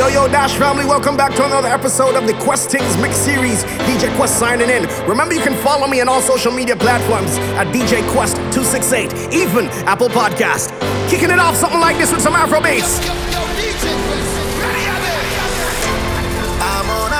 Yo, yo, Dash family, welcome back to another episode of the Quest Tingz Mix Series. DJ Quest signing in. Remember, you can follow me on all social media platforms at DJ Quest268, even Apple Podcast. Kicking it off something like this with some Afro bass. I'm on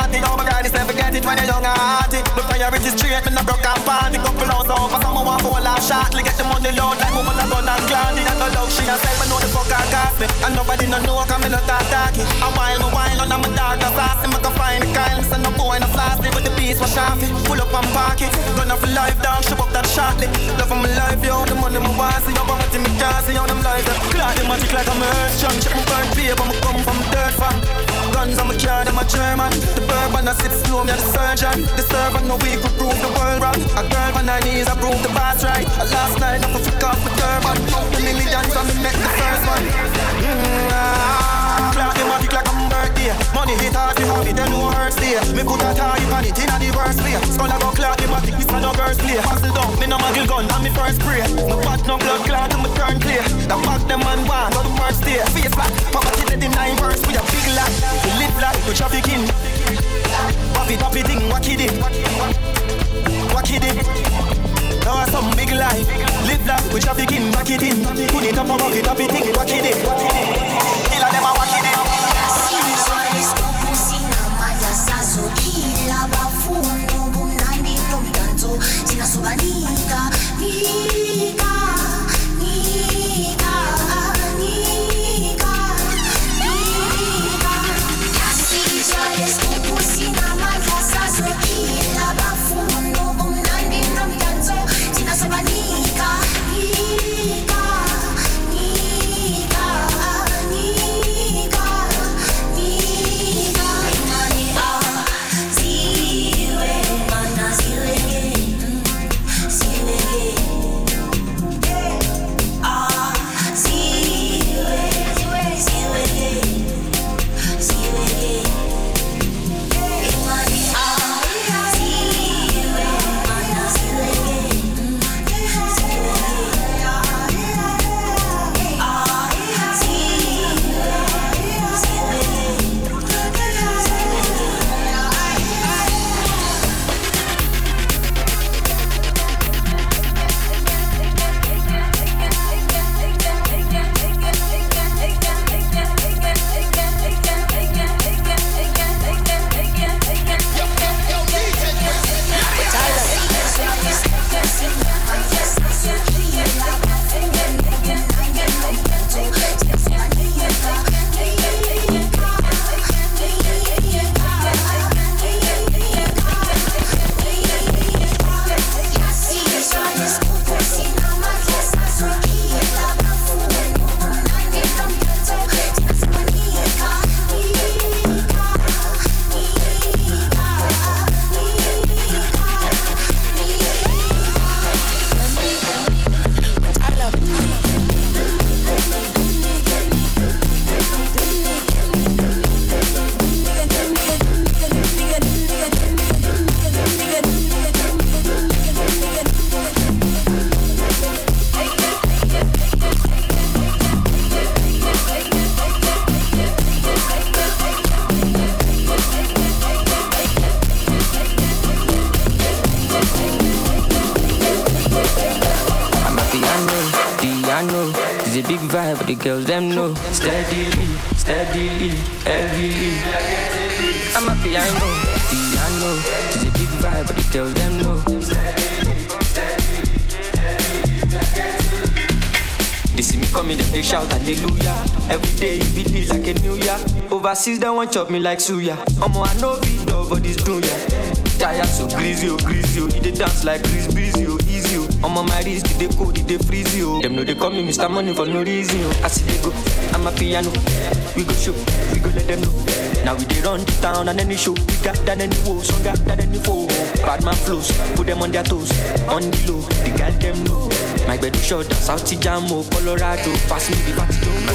party. Now my girl is never get it when you're young and hearty. Look how your straight, me no broke and party. Couple hours over, someone want full shot. shortly. Get the money load like woman a gun and clanty. That no love she a sell, me know the fuck I got me. And nobody no know, cause me no talk talky. A while, me while, on a me dark as ass. Me can find the Kyle, Listen, send no boy no a flask. Live with the beast, wash off it. Pull up and park it. Gonna for life down, shoot up that shortly. Love for my life, yo, the money me want See, yo, I'm with me, can't see, yo, them lies. Clad the magic like a merchant. Check my burn paper, me come from dirt farm guns on my card, I'm a German. The bourbon I sip slow, me a the surgeon. The servant no weak, we prove the world wrong. A girl on her knees, I prove the past right. Last night, I'm a off my turban. Count the millions, I'm make the first one. Ah, mm-hmm. Clock in my dick like I'm birthday. Money hit hard, me have it, they know hurts there. Me put a tie on it, inna the worst way. Skull about clock, in my dick, this man no girls play. Hustle down, me no muggle gun, I'm me first spray. No pot no blood clot, I'm turn clear. The fuck them man want, no the first day. Face back, poverty, they deny verse, we a big lot like we trafficking. Puffy puffy thing, wacky did, wacky did. Now some big life, live like we trafficking, wacky in, Put it up and walk it up, it thing, wacky it wacky did. Kill them a wacky did. Sina sobania girls them know. Steadily, steadily, heavily. I'm a piano, piano, it's a big vibe, but the girls them know. They see me coming, then they shout hallelujah. Every day it be like a new year. Overseas they want chop me like suya. Omo I know be dog, but this do ya. Tired so greasy, oh greasy, oh. They dance like Chris Breezy, oh. I'm on my wrist, they cold, they freeze, oh. Them know they call me Mr. Money for no reason, oh. I see they go, I'm a piano. We go show, we go let them know. Now we they run the town and any show bigger than any woe, stronger than any foe. Bad man flows, put them on their toes, on the low. The girl them know. My bed is short, South Jamo, oh. Colorado, pass me the party don't go.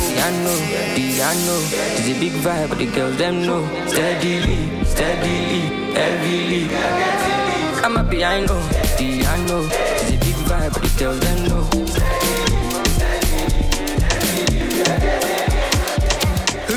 Piano, it's a big vibe, but the girls them know. Steadily, steadily, heavily. I'm a piano, piano, Who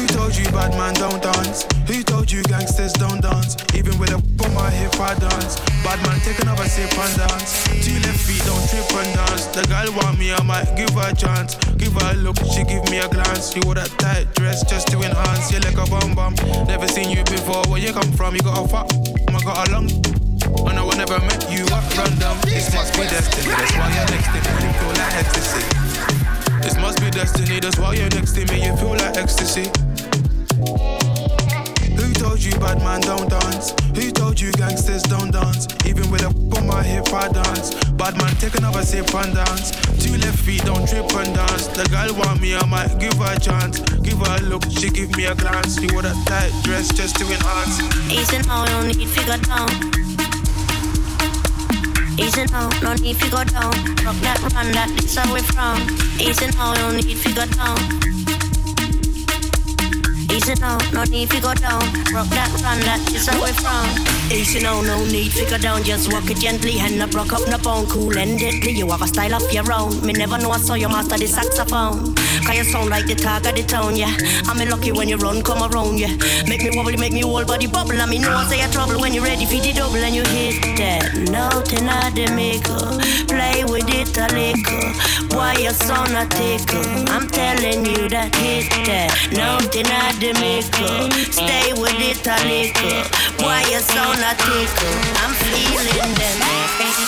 told you bad man don't dance? Who told you gangsters don't dance? Even with a on my hip I dance. Bad man take another sip and dance. Two left feet don't trip and dance. The girl want me, I might give her a chance. Give her a look, she give me a glance. She wore that tight dress just to enhance. You like a bum bum. Never seen you before. Where you come from? You got a fuck. I got a long. I know I never met you at random. This must be destiny. That's why you're next to me. You feel like ecstasy. This must be destiny. That's why you're next to me. You feel like ecstasy. Who told you bad man don't dance? Who told you gangsters don't dance? Even with a on my hip I dance. Bad man take another sip and dance. Two left feet don't trip and dance. The girl want me, I might give her a chance. Give her a look, she give me a glance. She wore that tight dress just to enhance. Easy now, no need figure down. Easy now, no need to go down. Rock that run, that is how we from. Easy now, no need to go down. Easy now, no need to go down. Rock that run, that is where we from. Easy now, no need to go down. Just walk it gently and not rock up no bone. Cool and deadly, you have a style of your own. Me never know I saw you master the saxophone. Cause you sound like the talk of the town, yeah. I'm a lucky when you run, come around, yeah. Make me wobble, make me whole body bubble. I mean, know I say a trouble when you're ready for the double and you hit that note in the maker. Play with it a little. Why you sound a tickle? I'm telling you that hit that note in the maker. Stay with it a little. Why you sound a tickle? I'm feeling them.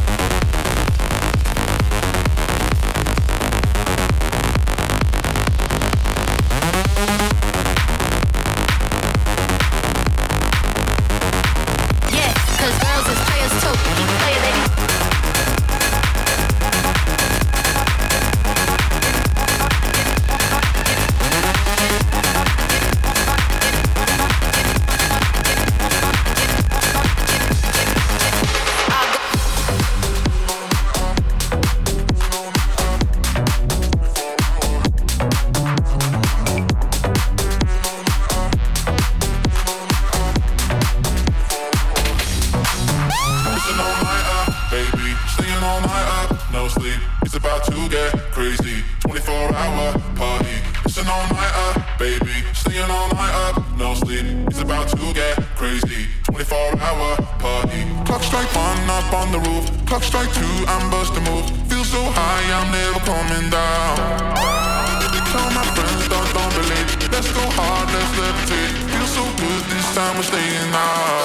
staying out.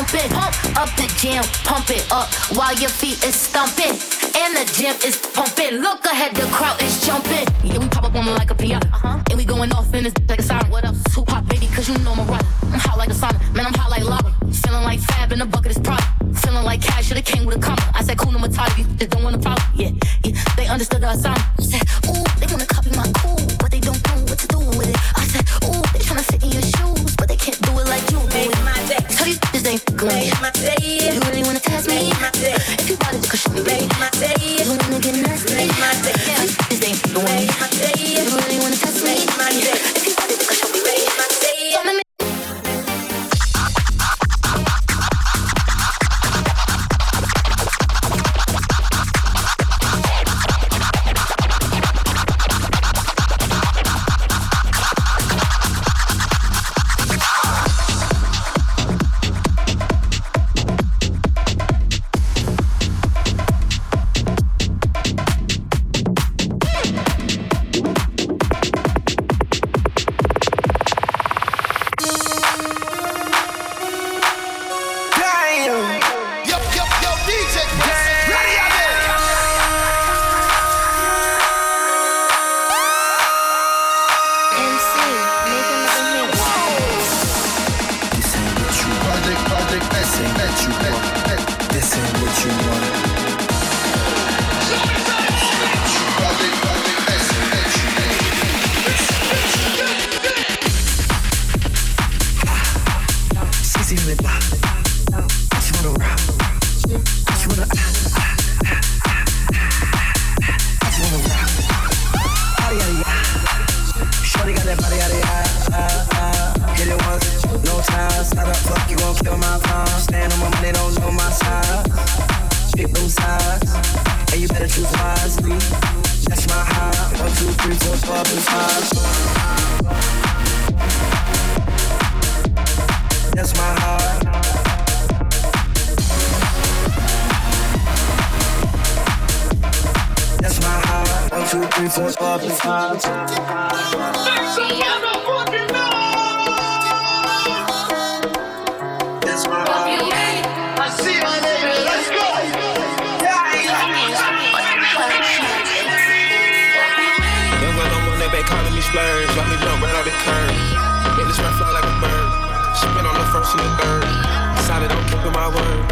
thumping. Pump up the jam, pump it up while your feet is thumping. And the gym is pumping. Look ahead, the crowd is jumping. Yeah, we pop up on like a PI. Uh-huh. And we going off in this like a siren. What else? Who pop, baby? Cause you know my right. I'm hot like a sun, Man, I'm hot like lava. Feeling like fab in a bucket is prop. Feeling like cash, should've came with a comma. I said, cool, no matter. You don't want to follow. Yeah, yeah. They understood the assignment.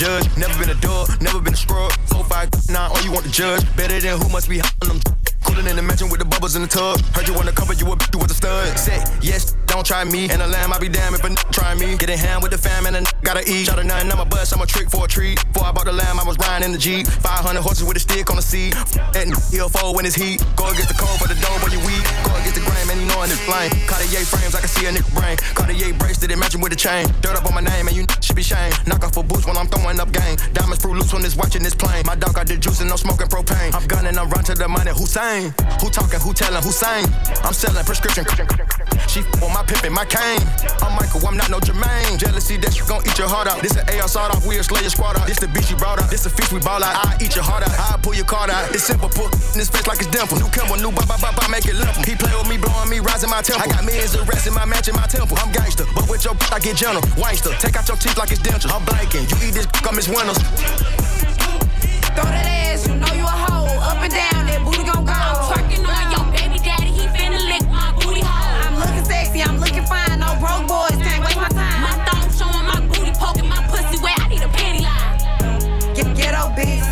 judge. Never been a dog, never been a scrub. 4 5 9, all you want to judge. Better than who must be on them. In the mansion with the bubbles in the tub. Heard you wanna cover you a you with a stud. Say yes, don't try me. And a lamb, I be damn if a n- try me. Get in hand with the fam and a n- gotta eat. Shot a nine, I'm a bust, I'm a trick for a treat. Before I bought the lamb, I was riding in the Jeep. 500 horses with a stick on the seat. And he'll fold when it's heat. Go against the cold for the dough when you weak. Go against the grain, man, you know it's flame. Cartier frames, I can see a nigga brain. Cartier bracelet, matching with the chain. Dirt up on my name, and you should be shame. Knock off for boots when I'm throwing up game. Diamonds fruit loose when it's watching this plane. My dog got the juice and no smoking propane. I'm gunning, I'm run to the money. Hussein, who talking, who telling, who saying? I'm selling prescription. She f- on my pimpin', my cane. I'm Michael, I'm not no Jermaine. Jealousy that you gon' eat your heart out. This an AR sawed off, we'll slay your squad out. This the beat she brought out. This the fish we ball out. I eat your heart out. I pull your card out. It's simple, put in his face like it's dimple. New Kimble, new ba ba ba, make it limp. He play with me, blowing me, rising my temple. I got millions of rest in my match in my temple. I'm gangster, but with your I get gentle. Wangster, take out your teeth like it's dental. I'm blanking. You eat this, I'm Miss Winners. Throw that ass, you know you a hoe. Up and down,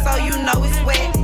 so you know it's wet.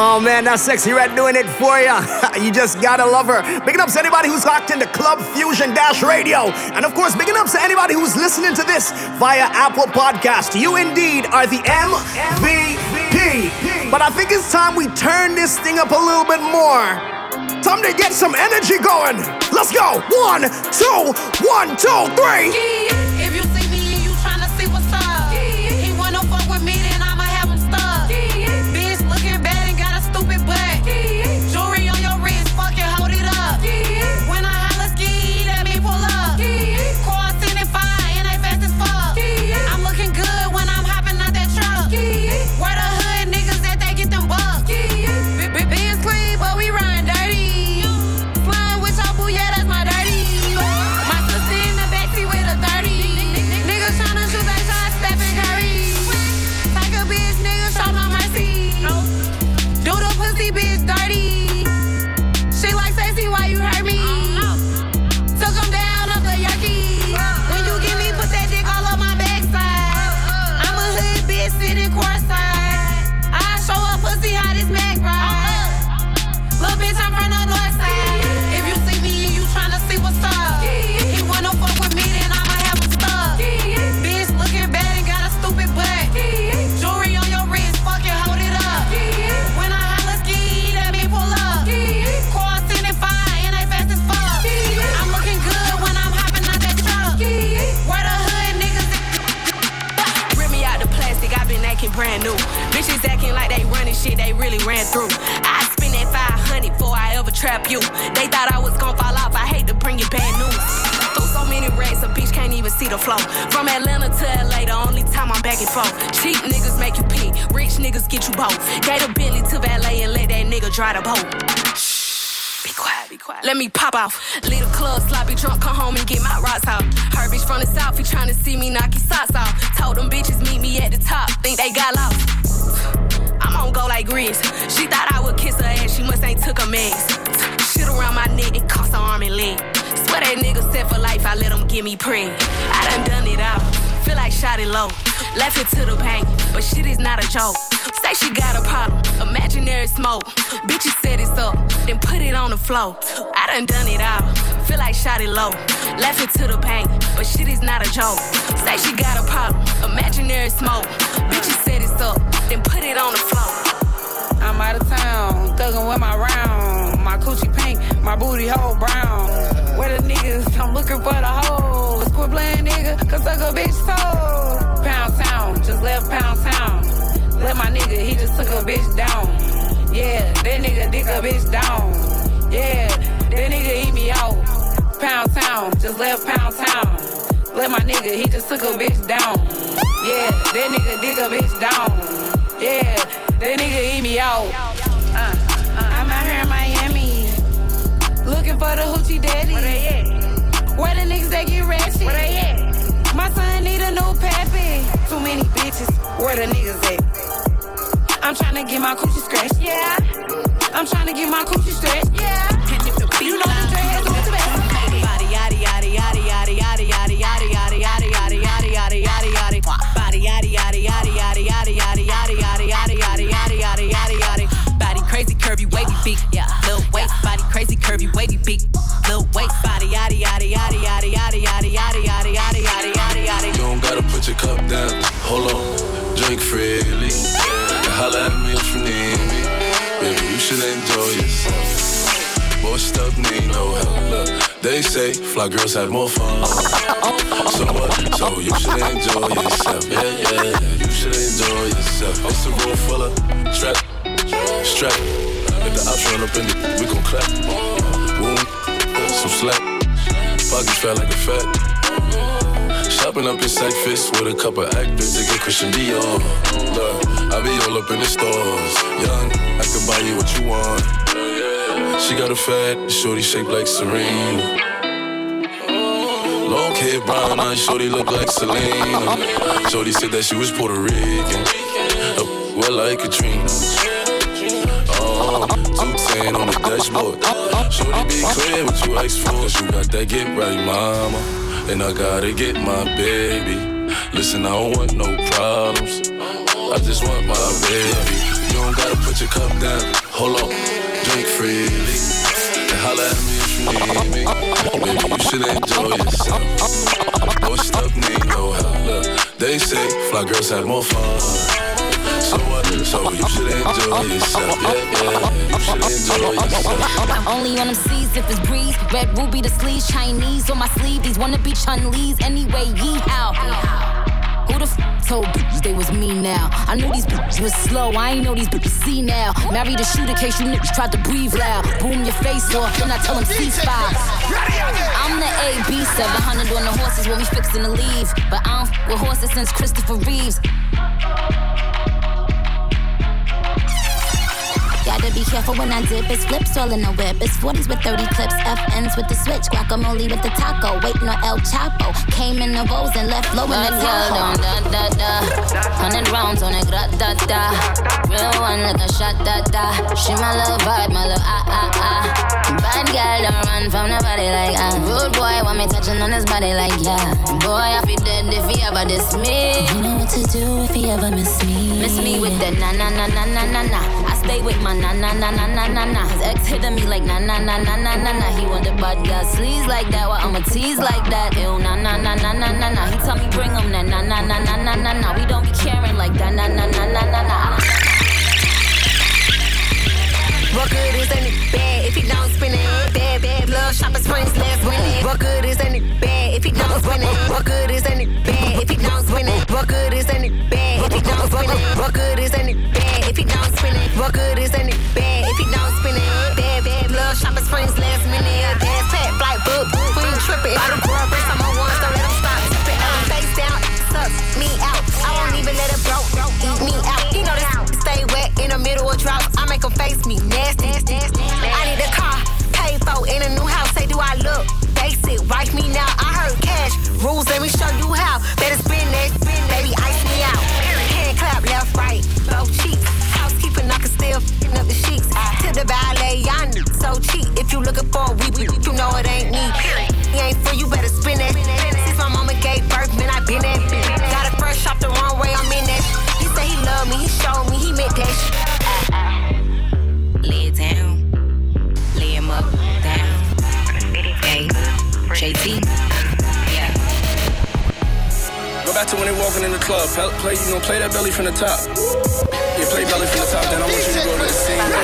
Oh man, that's Sexyy Red doing it for ya. you just gotta love her. Bigging up to anybody who's locked into Club Fuzion Dash Radio. And of course, bigging up to anybody who's listening to this via Apple Podcast. You indeed are the MVP. But I think it's time we turn this thing up a little bit more. Time to get some energy going. Let's go. One, two, one, two, three. Ran through. I spend that 500 before I ever trap you. They thought I was gonna fall off. I hate to bring you bad news. Through so many racks, a bitch can't even see the flow. From Atlanta to LA, the only time I'm back and forth. Cheap niggas make you pee, rich niggas get you both. Gave a Bentley to valet and let that nigga dry the boat. Be quiet, be quiet. Let me pop off. The club, sloppy drunk, come home and get my rocks out. Her bitch from the south, he tryna see me knock his socks off. Told them bitches meet me at the top, think they got lost. I'm on go like Grizz. She thought I would kiss her ass, she must ain't took a mess. Shit around my neck, it cost her arm and leg. Swear that nigga set for life, I let him give me prey. I done done it all, feel like shot it low. Left it to the pain, but shit is not a joke. Say she got a problem, imaginary smoke. Bitches set it up, then put it on the floor. I done done it all, feel like shot it low. It to the pain. but shit is not a joke. Say she got a problem, imaginary smoke. Bitches set it up, then put it on the floor. I'm out of town, thuggin' with my round. My coochie pink, my booty hole brown. Where the niggas? I'm looking for the hoes. Quit playing nigga, cause suck a bitch toe. Pound town, just left pound town. Let my nigga, he just took a bitch down. Yeah, that nigga dick a bitch down. Yeah, that nigga eat me out. Pound town, just left pound town. Let my nigga, he just took a bitch down. Yeah, that nigga dig a bitch down. Yeah, that nigga eat me out. Uh, uh, I'm out here in Miami, looking for the hoochie daddy. Where they at? Where the niggas that get ratchet? Where they at? My son need a new pappy. Too many bitches. Where the niggas at? I'm trying to get my coochie scratched. Yeah. I'm trying to get my coochie stretched. Yeah. Wavy big. Little waist body yaddy yaddy yaddy yaddy yaddy yaddy yaddy yaddy yaddy yaddy yaddy yaddy. You don't gotta put your cup down. Hold on, drink freely. And holla at me if you need me. Baby, you should enjoy yourself. Boy, stuff need no help. They say fly girls have more fun. So what? So you should enjoy yourself. Yeah, yeah, you should enjoy yourself. It's a room full of strap, strap. If the ops run up in it, we gon' clap. Some. Pockets fat like a fat. Shopping up in sack fist with a couple actors to get Christian Dior. Look, I be all up in the stores. Young, I can buy you what you want. She got a fat, shorty shaped like Serena. Long hair, brown eyes, shorty look like Selena. Shorty said that she was Puerto Rican. Uh, well, like Katrina. 210 on the dashboard. Shorty, be clear what you asked for. Cause you got that get right, mama. And I gotta get my baby. Listen, I don't want no problems. I just want my baby. You don't gotta put your cup down. Hold on, drink freely. And holla at me if you need me. Baby, you should enjoy yourself. Boy, stuff need no help. They say fly girls have more fun. So you should. You should only on them seas if it's breeze. Red ruby the sleeves, Chinese on my sleeve. These wanna be Chun-Li's anyway. Yee? Who the f told bitches they was me now? I knew these bitches was slow. I ain't know these bitches see now. Married a shooter case you niggas tried to breathe loud. Boom your face off, then I tell them ceasefire. I'm the AB 700 on the horses when we fixin' to leave. But I don't f with horses since Christopher Reeves. Gotta be careful when I dip. It's flips all in the whip. It's 40s with 30 clips. FNs with the switch. Guacamole with the taco. Waiting on El Chapo. Came in the rolls and left low in the Tahoe. Da da da. Hundred rounds on it. Gra da da. Real one like a shot da da. She my little vibe, my little ah ah ah. Bad girl don't run from nobody like ah. Rude boy want me touching on his body like yeah. Boy I feel dead if he ever diss me. You know what to do if he ever miss me. Miss me with the na na na na na na na. Stay with my na na na na na na na. His ex hitting me like na na na na na na na. He the bad girl sleeves like that, well I'ma tease like that. Ew na na na na na na na. He tell me bring him that na na na na na na na. We don't be caring like that na na na na na na. What good is any bad if he don't spin it? Bad, bad, love shopping springs, last winning. What good is any bad if he don't spin it? What good good is any ain't play, you know, play that belly from the top. Yeah, play belly from the top. Then I want you to go to the scene. Act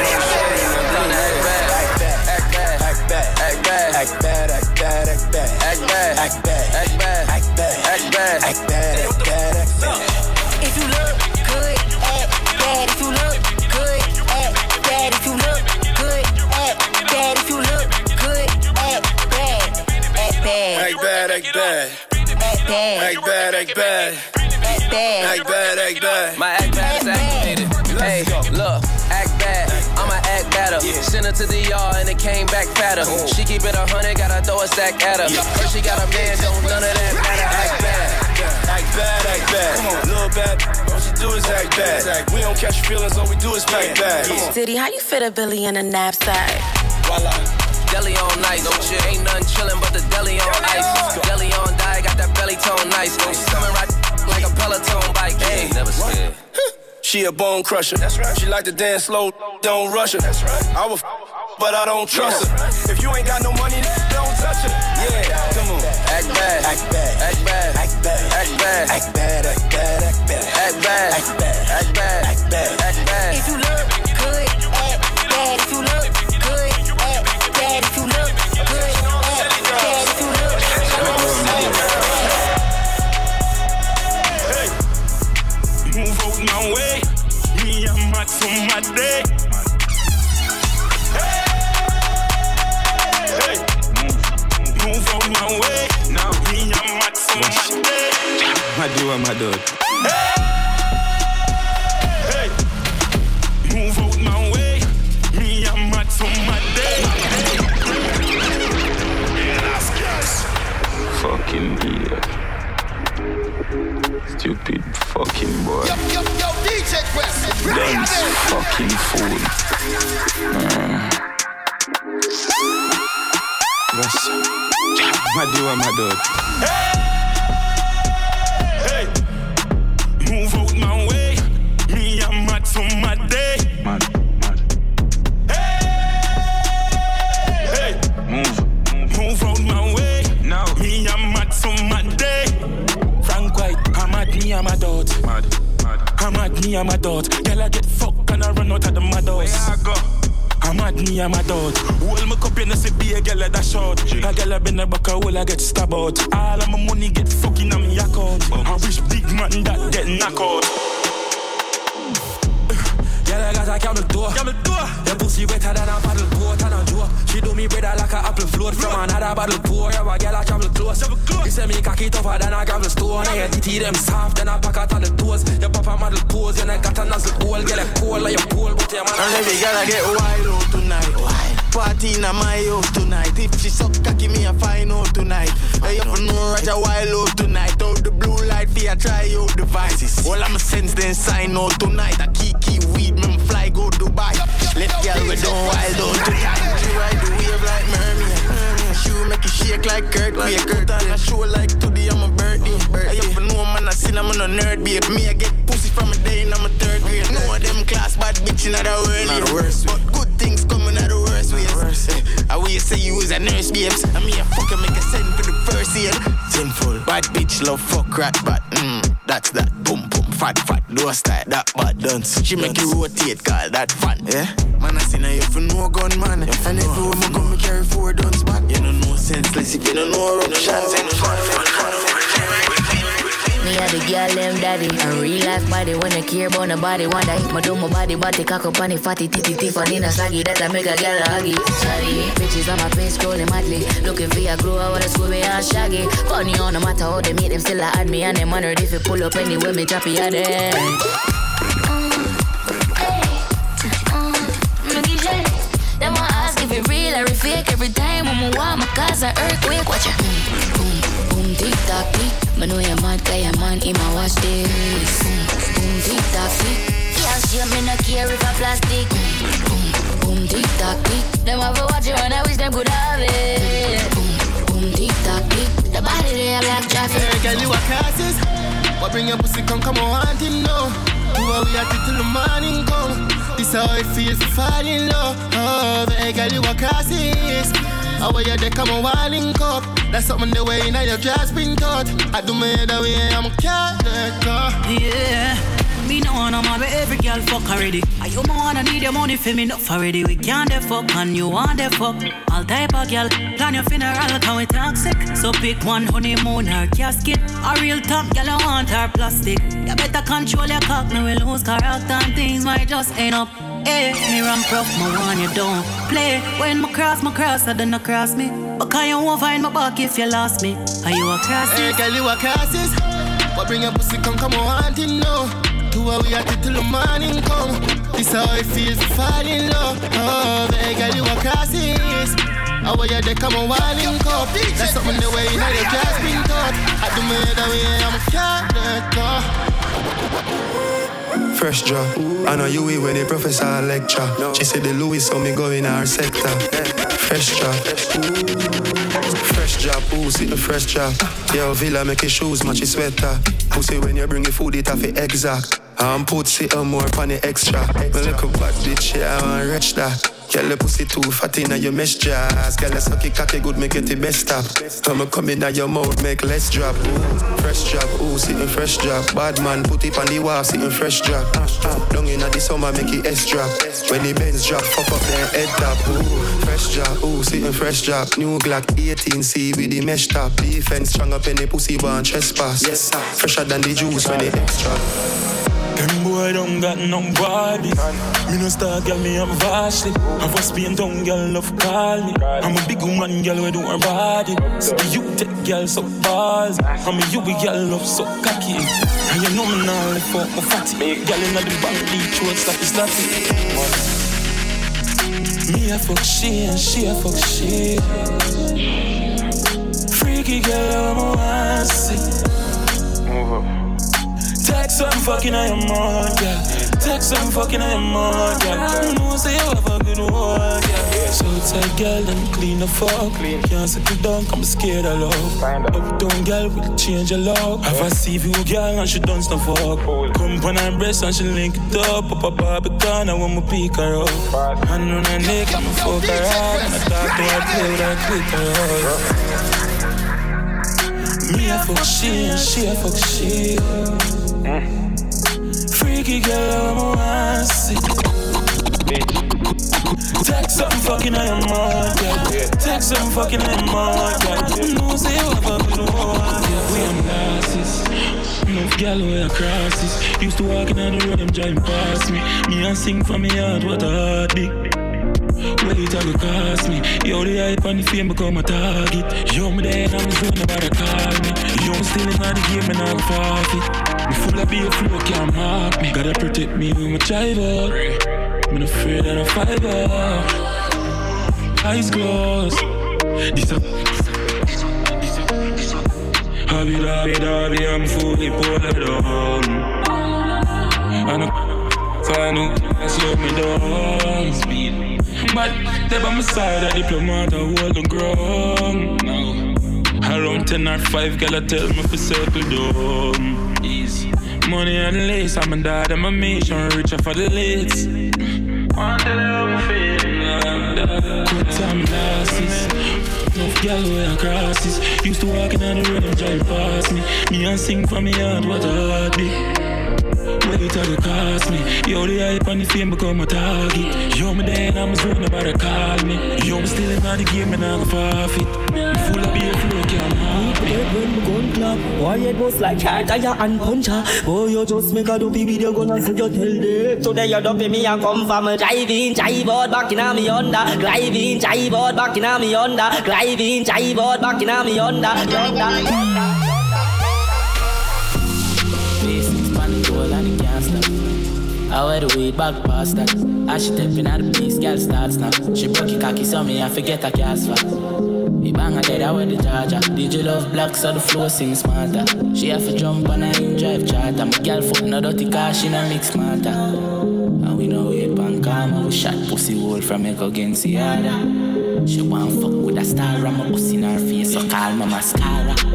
bad, act bad, act bad, act bad, act bad, act bad, act bad, act bad, act bad, act bad, act bad, act bad, act bad, act bad. If you look good, act bad. If you look good, act bad. If you look good, act bad. If you look good, act bad. Act bad. Act bad, act bad, Act bad. act bad, act bad, act bad. My act bad is activated. Hey, look, act bad. I'ma act better. Send her to the yard and it came back fatter. Oh. She keep it a hundred, gotta throw a stack at her. First she got a man, don't none of that matter. Act bad. Act bad, act bad. Come on, Little bad, all she do is act bad. We don't catch feelings, all we do is pack bad. Come on. Diddy, how you fit a Billy in a knapsack? Voila. Deli on nice, no shit. Ain't nothing chillin' but the deli on ice. Deli on die, got that belly tone nice. She a bone crusher. That's right. She like to dance slow, don't rush her. That's right. I will, f- but I don't trust her. If you ain't got no money, don't touch her. Yeah, come on. Act bad, Act bad, act bad, act bad, act bad, act bad, act bad, act bad, act bad, act bad, act bad, My do my dog. Hey, move out my way. Me and Matt from my day. Fucking idiot. Stupid fucking boy. Yo, yo, yo, DJ Quest. Dance fucking fool. Mm. Yes. My do my dog. Hey, me, I'm a dot. Girl, I get fucked and I run out of the mad house. I go. I'm at me, I'm a dot. Hold my cup in the see be a girl that short. A girl I been a a hole, I get stabbed out. All of my money get fucking on me account. I wish big man that get knock out. Girl, I got a camel toe. Camel toe. Your pussy wetter than a paddle boat and a joke. She do me better like a apple float from another bottle pour. Yeah, a girl I travel close. You say me cocky tougher than a gravel stone. And your titty them soft, then I pack out on the toes. Your papa model pose, and I got a nozzle hole. Girl, I cool like your pole, but your man. And every girl I get wild out tonight. Party in my house tonight. If she suck cocky, me a find out tonight. Hey, you know Roger wild out tonight. Out the blue light, for ya try out devices. All I'm sense then sign out tonight. I keep weed, me fly go Dubai. Let girl we don't wild out tonight. She ride the wave like mermaid. She make you shake like Kurt. Like Kurt on a show like today, I'm a birthday. Hey, you know man, I seen I'm on a nerd, babe. Me I get pussy from a day and I'm a third grade. No of them class bad bitch in the world. Not the worst. But good things coming out the worst ways. I will say you was a nurse, babes. I mean, I fucking make a send for the first year. Sinful. Bad bitch love fuck rat, but mm, that's that. Boom, boom, fat, fat. Do a style, that bad dance. She make you rotate, call that fun. Yeah? Man, I see now you for no gun, man. And every woman come, me carry four guns back. You know no senseless if you don't know eruptions. Me a the girl them daddy. A real life body wanna care about nobody Wonder if my do my body body cock up on the fatty titty titty funny a saggy that I make a girl a huggy. Sorry, bitches on my face scrolling madly. Looking for a grow I wanna school me and shaggy. Funny on no matter how they meet them still I add me And them honored if you pull up anywhere me choppy at them. Them want ask if it real or it fake. Every time when I want my cause an earthquake. Watch it boom, boom, boom, tick tock, tick I know you're mad, cause your man, in my watch this. Boom, boom, tick tock, tick. Yeah, she me no care if I plastic. Boom, boom, tick tock, tick. Them have to watch it I wish them could have it. Boom, boom, tick tock, tick. The body they have like traffic. Hey, girl, you a causes. What bring your pussy come, come on, want him now. Do what we to till the morning come. This how it feels to fall in love. Oh, hey, girl, you a causes. How you there, come on, wilding cup. That's something the way now your dress been taught. I do me the way I'm a cat, uh. Yeah. Me no wanna with every girl fuck already. I you more wanna need your money for me enough already. We can't the fuck and you want the fuck. All type of girl plan your funeral can we toxic. So pick one honeymoon or casket. A real top girl I want her plastic. You better control your cock, no we lose character and things might just end up. Hey, me run prof, my one you don't play. When my cross, my cross, I don't cross me. But can you won't find my back if you lost me? Are you a crosses? Hey, girl, you a crosses. But bring your pussy, come, come on, want it now. Two hours we it till the morning come. This how it feels to fall in love. Oh, hey, girl, you a crosses. How are you there, come on, wilding cup. That's something the way you know your been taught. I do me the way I'm a character. Fresh drop. I know you eat when the professor lecture. She said the Louis saw me go in our sector. Fresh drop. Fresh drop, ooh, see the fresh drop. Yo, Villa make your shoes match your sweater. Pussy when you bring your food, it have it exact. I'm put sit on more on the extra. My little bad bitch, yeah, I want rich that. Girl, the pussy too fat in your mesh jazz. Girl, suck it cocky good, make it the best stop. Come come in your mouth, make less drop. Ooh, fresh drop, ooh, sitting fresh drop. Bad man, put it on the wall, sitting fresh drop. Long in the summer, make it S drop. When the Benz drop, pop up their head top. Ooh, fresh drop, ooh, sitting fresh drop. New Glock 18C with the mesh top. Defense strong up in the pussy bar trespass. Yes, sir. Fresher than the juice when it extra. Them boy don't got no body. Me no star girl, me am vastly. I was being down girl, love call me. I'm a big woman girl, we do her body. So you take girl so balls. I'm a you be girl, love so cocky. And you know me now, lift up my fatty. Girl inna the bank, beach road, slappy slappy. Me a fuck she and she a fuck she. Freaky girl, I'm a see. Move up. Text some fucking I am on, yeah. Text some fucking I am on, yeah. You know, say you have a good one, yeah. So tight, girl, and clean the fuck. Clean. Can't sit you down, I'm scared of love. Uptown girl will change your love. Have a you girl and she done no fuck. Come on her breast and she link it up. Up a Barbican, I want me pick her up. Hand on her neck, I'ma fuck her up. And I talk to her, play her, click her up. Me a fuck she and she a fuck she. Freaky girl, I'm a want see. Take some fucking on your mind, yeah. Take some fucking on your mind, yeah. Know, say you have a good one, yeah. We am glasses. Enough gal way across this. Used to walk in on the road, them driving past me. Me and sing for me heart, what a heartbeat. Wait, it go cost me. Yo, the hype and the fame become a target. Yo, me there, I'm zone, nobody call me. Yo, I'm still in the game and I'm forfeit. Me full of beer flow, can't mark me. Gotta protect me with my child up. I'm not afraid I fight up. Eyes closed. This a Hobby, dobby, dobby, I'm fully pulled down. And I find out, slow me down. Speed. But they by my side, a diplomat, I hold the ground. Now, around 10 or 5, girl, I tell me for circle down. Easy. money and lace. I'm a dad, I'm a mission, richer for the lids. One day I'm feeling Good time losses. Enough where I crosses. Used to walking on the road and drive past me. Me and sing for me heart, what a heartbeat. Wait till it cost me. Yo, the hype and the fame become a target. Yo, me and I'm zone about to call me. Yo, me still in the game and I'm forfeit. Full of beer flow, can't help it. When me gun clap, why it was like cat, tire and puncher. Oh, you just make a dopey video, gonna send you tell them. Today you dopey me and come from a driving, drive out back in a me Honda. Driving, drive out back in a me Honda. Driving, drive out back in a me Honda. Honda, I wear the weed back past that. As she stepping out the place, girl starts now. She broke your cocky, so me I forget her cast fat. We bang her dead, I wear the charger. DJ love black, so the flow seems smarter. She have to jump on her in drive charter. My girl foot no dirty car, she no mix smarter. And we know it pan calm, we shot pussy wall from Echo other. She want fuck with a star, I'm a pussy in her face, so call my mascara.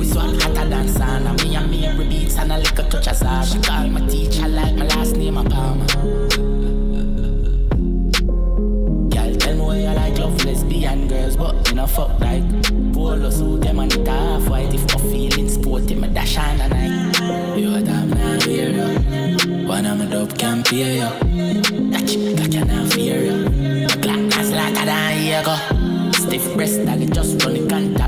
We swap hotter than sauna. Me and me beats and a little touch of Zara. She call my teacher like my last name a Palmer. Girl, tell me why you like love lesbian girls, but you know fuck like polo suit them and it half white. If I'm feeling sporty, me dash on a night. You a damn not hear ya. One of my dope can pay ya. That chick that you not fear ya. My clock has later than here go. Stiff breast, it just run the contact.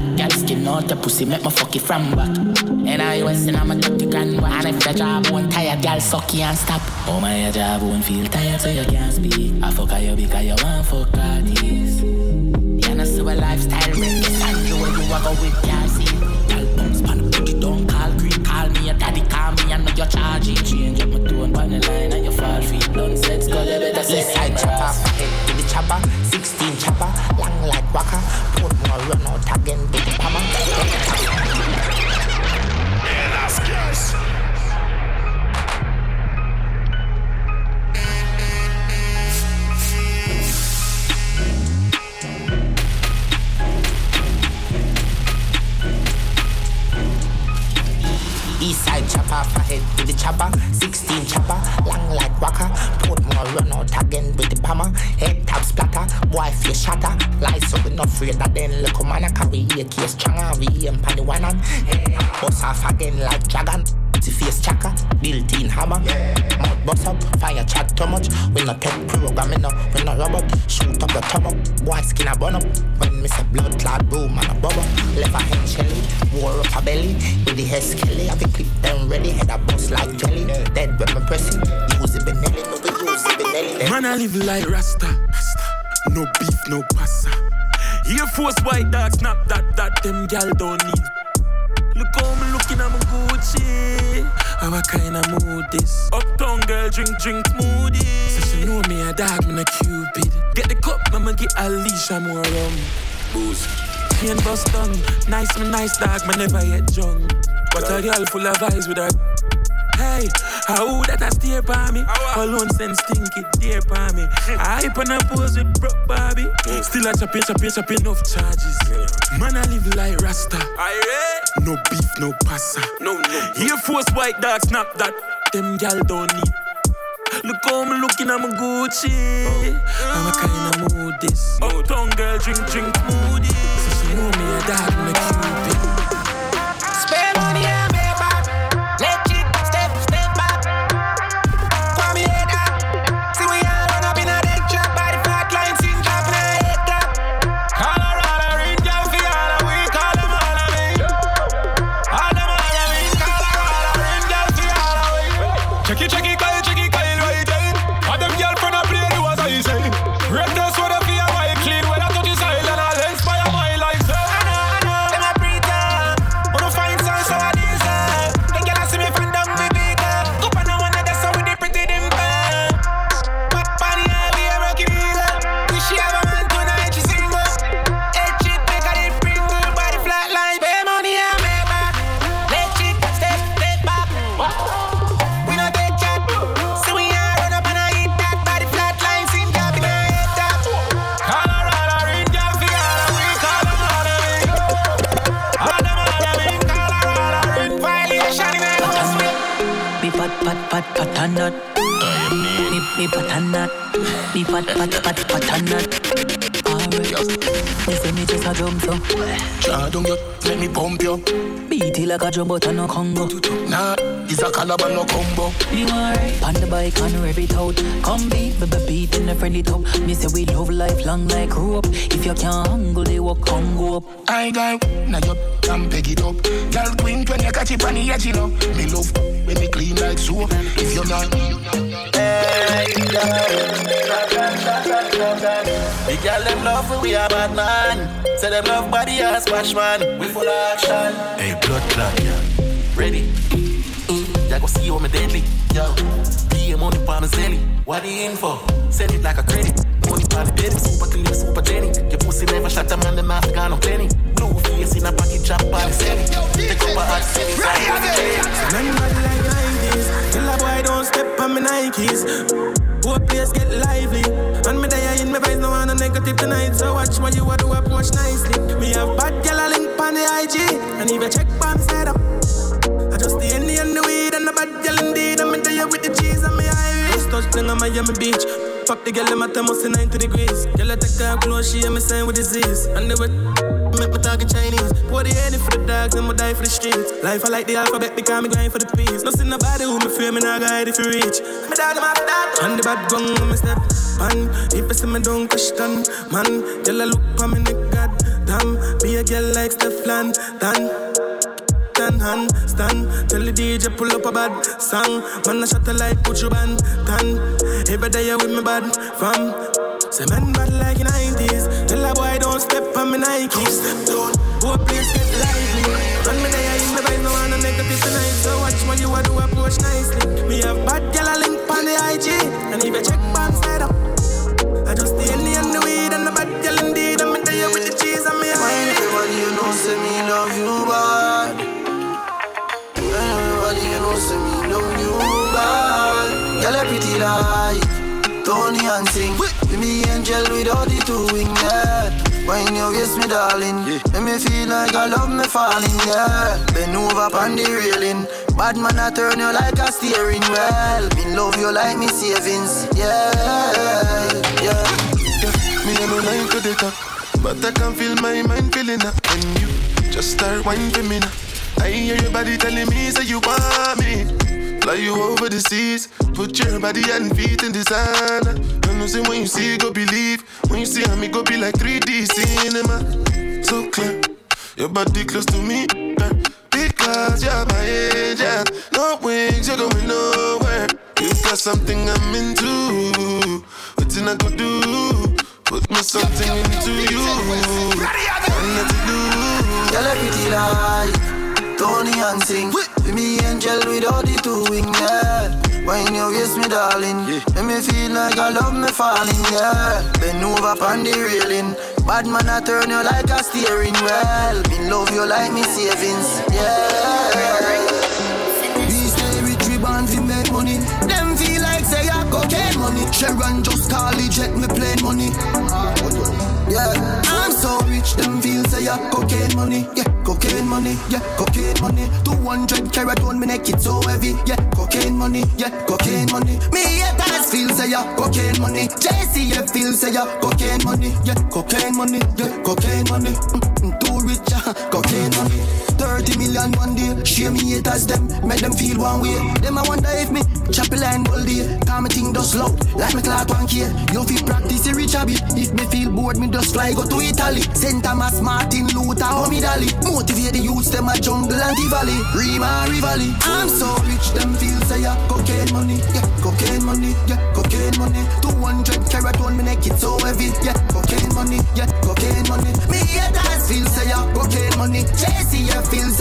Out your pussy, make me fuck it from back. And I was in, I'm a dirty grand And if the job won't tired, girl, suck you and stop. Oh, my job won't feel tired, so you can't speak. I fuck you because you want fuck artists. You know, so a lifestyle, ring and you where you walk out with car seat. Girl, bounce pan the booty, don't call green, call me your daddy, call me, I know you're charging. Change up my tone, on the line, and you fall free. Don't set, go, you better say, side chopper, head to the chopper, 16 chopper, long like waka, put more run out again, big chopper, for head to the chopper, 16 chopper, long like waka, put more run out again with the hammer, head tap splatter, boy face shatter, lies so we not afraid that then look man I carry a case stronger, we aim pan one on, bust off again like dragon. The face chaka, built in hammer. Mouth bust up, fire chat too much. We not take programming up, we not robot. Shoot up the top up, boy skin a burn up. When me say blood clot boom and a bubble. Left a hand shelly, war up a belly. With the head skelly, have the clip them ready. Head a bust like jelly. Dead when me pressing. Use the Benelli, no we use Benelli. Man, I live like Rasta. No beef, no pasta. Air Force white dog, snap that, that them gal don't need. Look how me looking, I'm a Gucci. How I kinda mood this? Uptown girl, drink, drink smoothie. So she know me a dog, me a cupid. Get the cup, I'ma get a I'm more rum. Booze. Chain bust down, nice me nice dog, me never yet drunk. But a girl full of eyes with her. Hey, how that I stare by me? Alone send stinky dear by me. I hype and I pose with broke Bobby. Still a chop, chop, chop enough charges. Man, I live like Rasta. Eh? No beef, no pasta. No, no. Air Force white dog, snap that. Them gal don't need. Look how me looking, I'm a Gucci. I'm a kind of mood this. Uptown girl, drink, drink smoothie. So she know me a dog, me cupid. Try don't get let me pump you. Beat it like a drum but I no Congo. Nah, it's a calabar no combo. You alright? On the bike and rev it out. Come beat, baby beat in a friendly top. Me say we love life long like rope. If you can't handle the work, come go up. I got now you can peg it up. Girl, queen when you catch it on the edge, you know. Me love when me clean like soap. If you're not, hey, The girl them love when we a bad man. Say them love body as smash man. We full action. Hey, blood clot, yeah. Ready? Mm, yeah, go see you on me deadly. Yo, be money for my zelly. What the info? Send it like a credit. Money for the baby, super clean, super jenny. Your pussy never shot a man, the mouth got no plenty. Blue face in a pocket, chop on the celly. Take up a hot city. Ready again. Remember like 90s. Tell a boy don't step on my Nikes. Poor place get lively. And me there in my vibes, no one a negative tonight. So watch what you do, watch nicely. Me have bad girl a link on the IG. And even check bomb set up. I just the Henny and the weed and the bad girl indeed. I'm in there with the cheese and me Iris. Touch down on Miami Beach. Fuck the girl, I'm at almost 90 degrees. Girl, I take her close, she and me sign with disease. And the way make me talking Chinese. Pour the head for the dogs and me die for the streets. Life I like the alphabet because me grind for peace. Nothing nobody who me fear, me not guide if you reach. Me dad, after that. And the bad gun, me step on. If I see me don't question, man. Girl, I look for me, nigga, damn. Be a girl like Stefan, Dan stand hand stand. Tell the DJ pull up a bad song. Man, I shut the light, put you band tan. Every day you with me bad fam. Say man bad like in 90s. Tell a boy don't step on me Nikes. Poor place get lively. Vibe, no one a negative tonight. So watch what you a do approach nicely. Me have bad girl a link on the IG, and if you check bomb side up. I just the Henny and the weed and the bad girl indeed. I'm in there with the cheese and me. Mind everybody you know say me love you bad. Everybody you know say me love you bad. Girl a pretty like Tony and sing. Be me angel without the two wing yeah. When you kiss me darling, make me feel like I love me falling yeah. Bend over on the railing. Bad man, I turn you like a steering wheel. Me love you like me savings, yeah, yeah. Me no line to the top, but I can feel my mind feeling up. When you just start whining for me now, I hear your body telling me say you want me. Fly you over the seas, put your body and feet in sand. I know say when you see, go believe. When you see me, go be like 3D cinema. So clear, your body close to me. Because you're my angel. No wings, you're going nowhere. You got something I'm into. What I go do? Put me something into you. Nothing to do. Girl, Tony and sing. Be me angel with all the two wing, yeah. When you kiss me, darling, make me feel like I love me falling, yeah. Bend over on the railing. Bad man, I turn you like a steering wheel. Me love you like me savings, yeah. We stay rich, we born to make money. Them feel like say I cocaine money. Sharon just call it jet me plain money. Yeah, I'm so rich. Them feel say I cocaine money. Yeah, cocaine money. Yeah, cocaine money. 200 carat on me neck, it so heavy. Yeah, cocaine money. Yeah, cocaine money. Me haters feel say I cocaine money. JCF feel say I cocaine money. Yeah, cocaine money. Yeah, cocaine money. Mm, too rich, uh, cocaine money. 30 million one day. Share me haters them, make them feel one way. Them I wonder if me chop a line all day. Time me think just loud, like me clock one care. You feel practice a rich habit. If me feel bored, me just fly go to Italy. Saint Thomas, Martin Luther, Muhammad Ali. Motivate the youths, them a jungle and the valley. Rima, Rivali. I'm so rich, them feel say yeah, cocaine money, yeah, cocaine money, yeah, cocaine money. 200 carat on me neck, it's so heavy, yeah, cocaine money, yeah, cocaine money. Me haters feel say yeah, cocaine money. Feel yeah, cocaine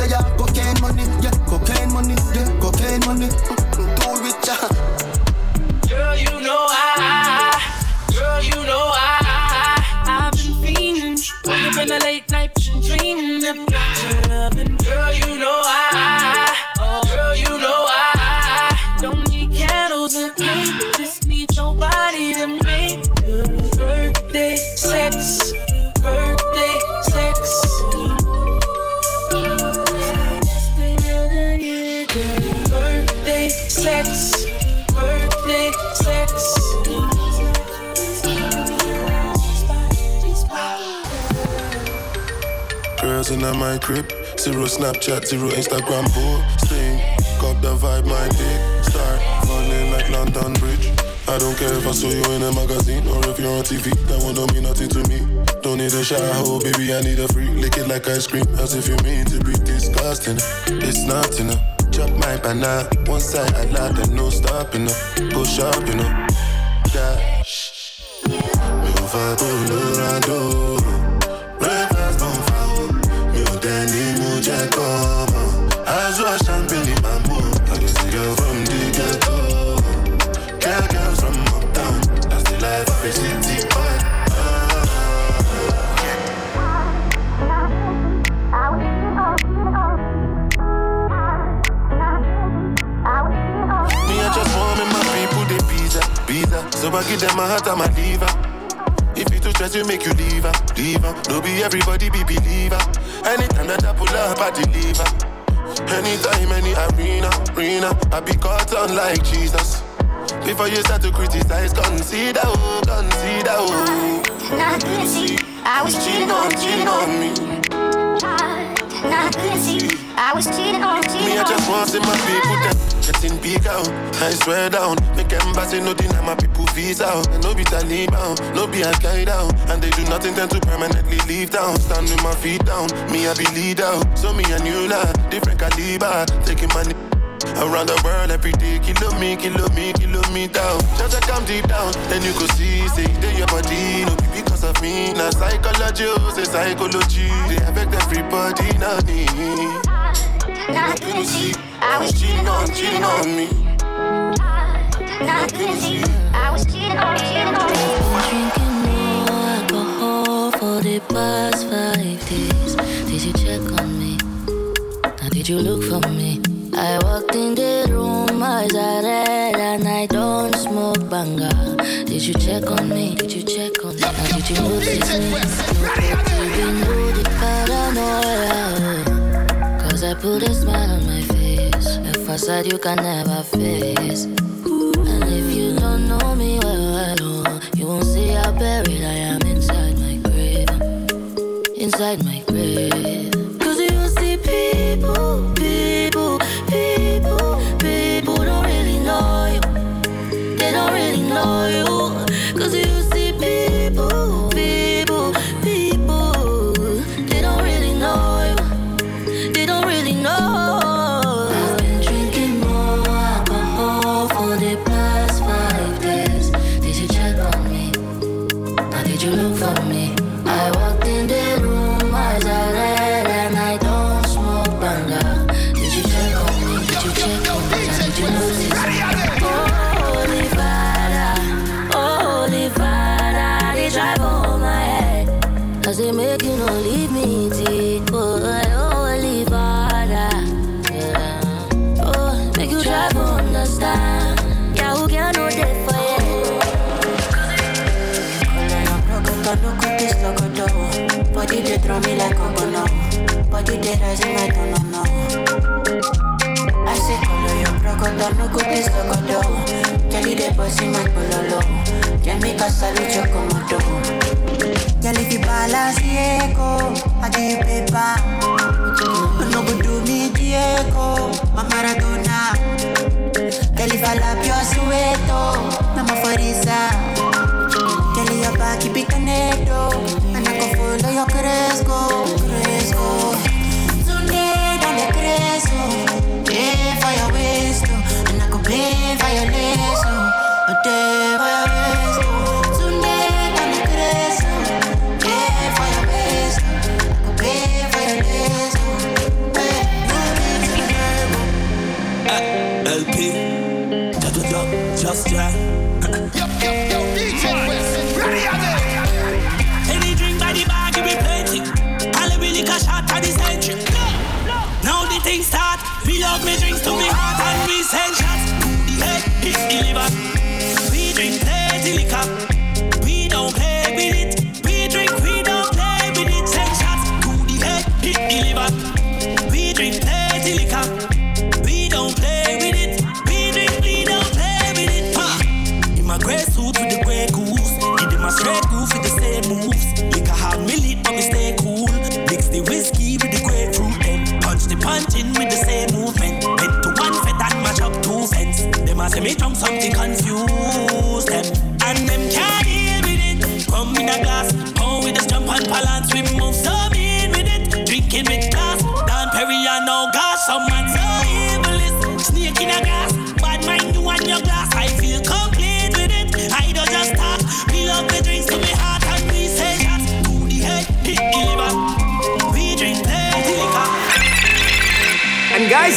zero Snapchat, zero Instagram posting. Cop the vibe, my dick start running like London Bridge. I don't care if I saw you in a magazine or if you're on TV. That one don't mean nothing to me. Don't need a shower, baby, I need a free. Lick it like ice cream, as if you mean to be disgusting. It's not enough. Chop my banana, one side I lie, then no stopping up. Go shopping up. Dash. Mi ò them my heart and my liver. If you too stress, you make you leave her, leave her. No be everybody be believer. Anytime that I pull up, I deliver. Anytime, any arena, arena, I be caught on like Jesus. Before you start to criticize, consider, oh, consider, oh. Nah, I couldn't see. I was cheating on, cheating on me. Couldn't see. I was cheating on, cheating on Me, I just want to see my people getting big out. I swear down, make embassy no deny my people visa. And no be Taliban, no be Al Qaeda, and they do not intend to permanently leave down. Stand with my feet down, me I be leader. So me and you lah, different caliber, taking money. Around the world every day, kilo me, kilo me, kilo me down. Just come deep down, then you go see, say, they your body, no be because of me. Now psychology, oh, say psychology, they affect everybody, not me. Nah, I couldn't see. I was cheating on, cheating on me. Nah, I couldn't see. I was cheating on, cheating on Drinking more alcohol for the past five days. Did you check on me? Now did you look for me? I walked in the room, eyes are red, and I don't smoke banga. Did you check on me? Did you check on me? Now did you notice me? No even know the paranoia. I put a smile on my face. A facade you can never face. And if you don't know me well, well, oh, you won't see how buried I am inside my grave. Inside my Bossy my pololo. Ya mi casa lucho como do. Girl, if you balance the echo, I. No go do me my Maradona. Girl, if I love your sueto, I'm a farisa. Girl, your back, keep it connected. And I can follow cresco, cresco. Eh, thing start. We love me drinks to me heart and we send shots. The delivered.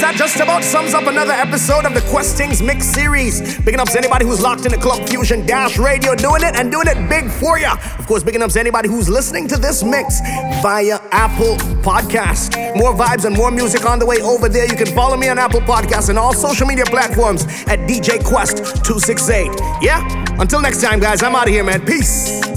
That just about sums up another episode of the Quest Tingz Mix series. Bigging up to anybody who's locked in the Club Fuzion Dash Radio, doing it and doing it big for you. Of course, bigging up to anybody who's listening to this mix via Apple Podcast. More vibes and more music on the way over there. You can follow me on Apple Podcasts and all social media platforms at DJ Quest 268. Yeah? Until next time, guys, I'm out of here, man. Peace.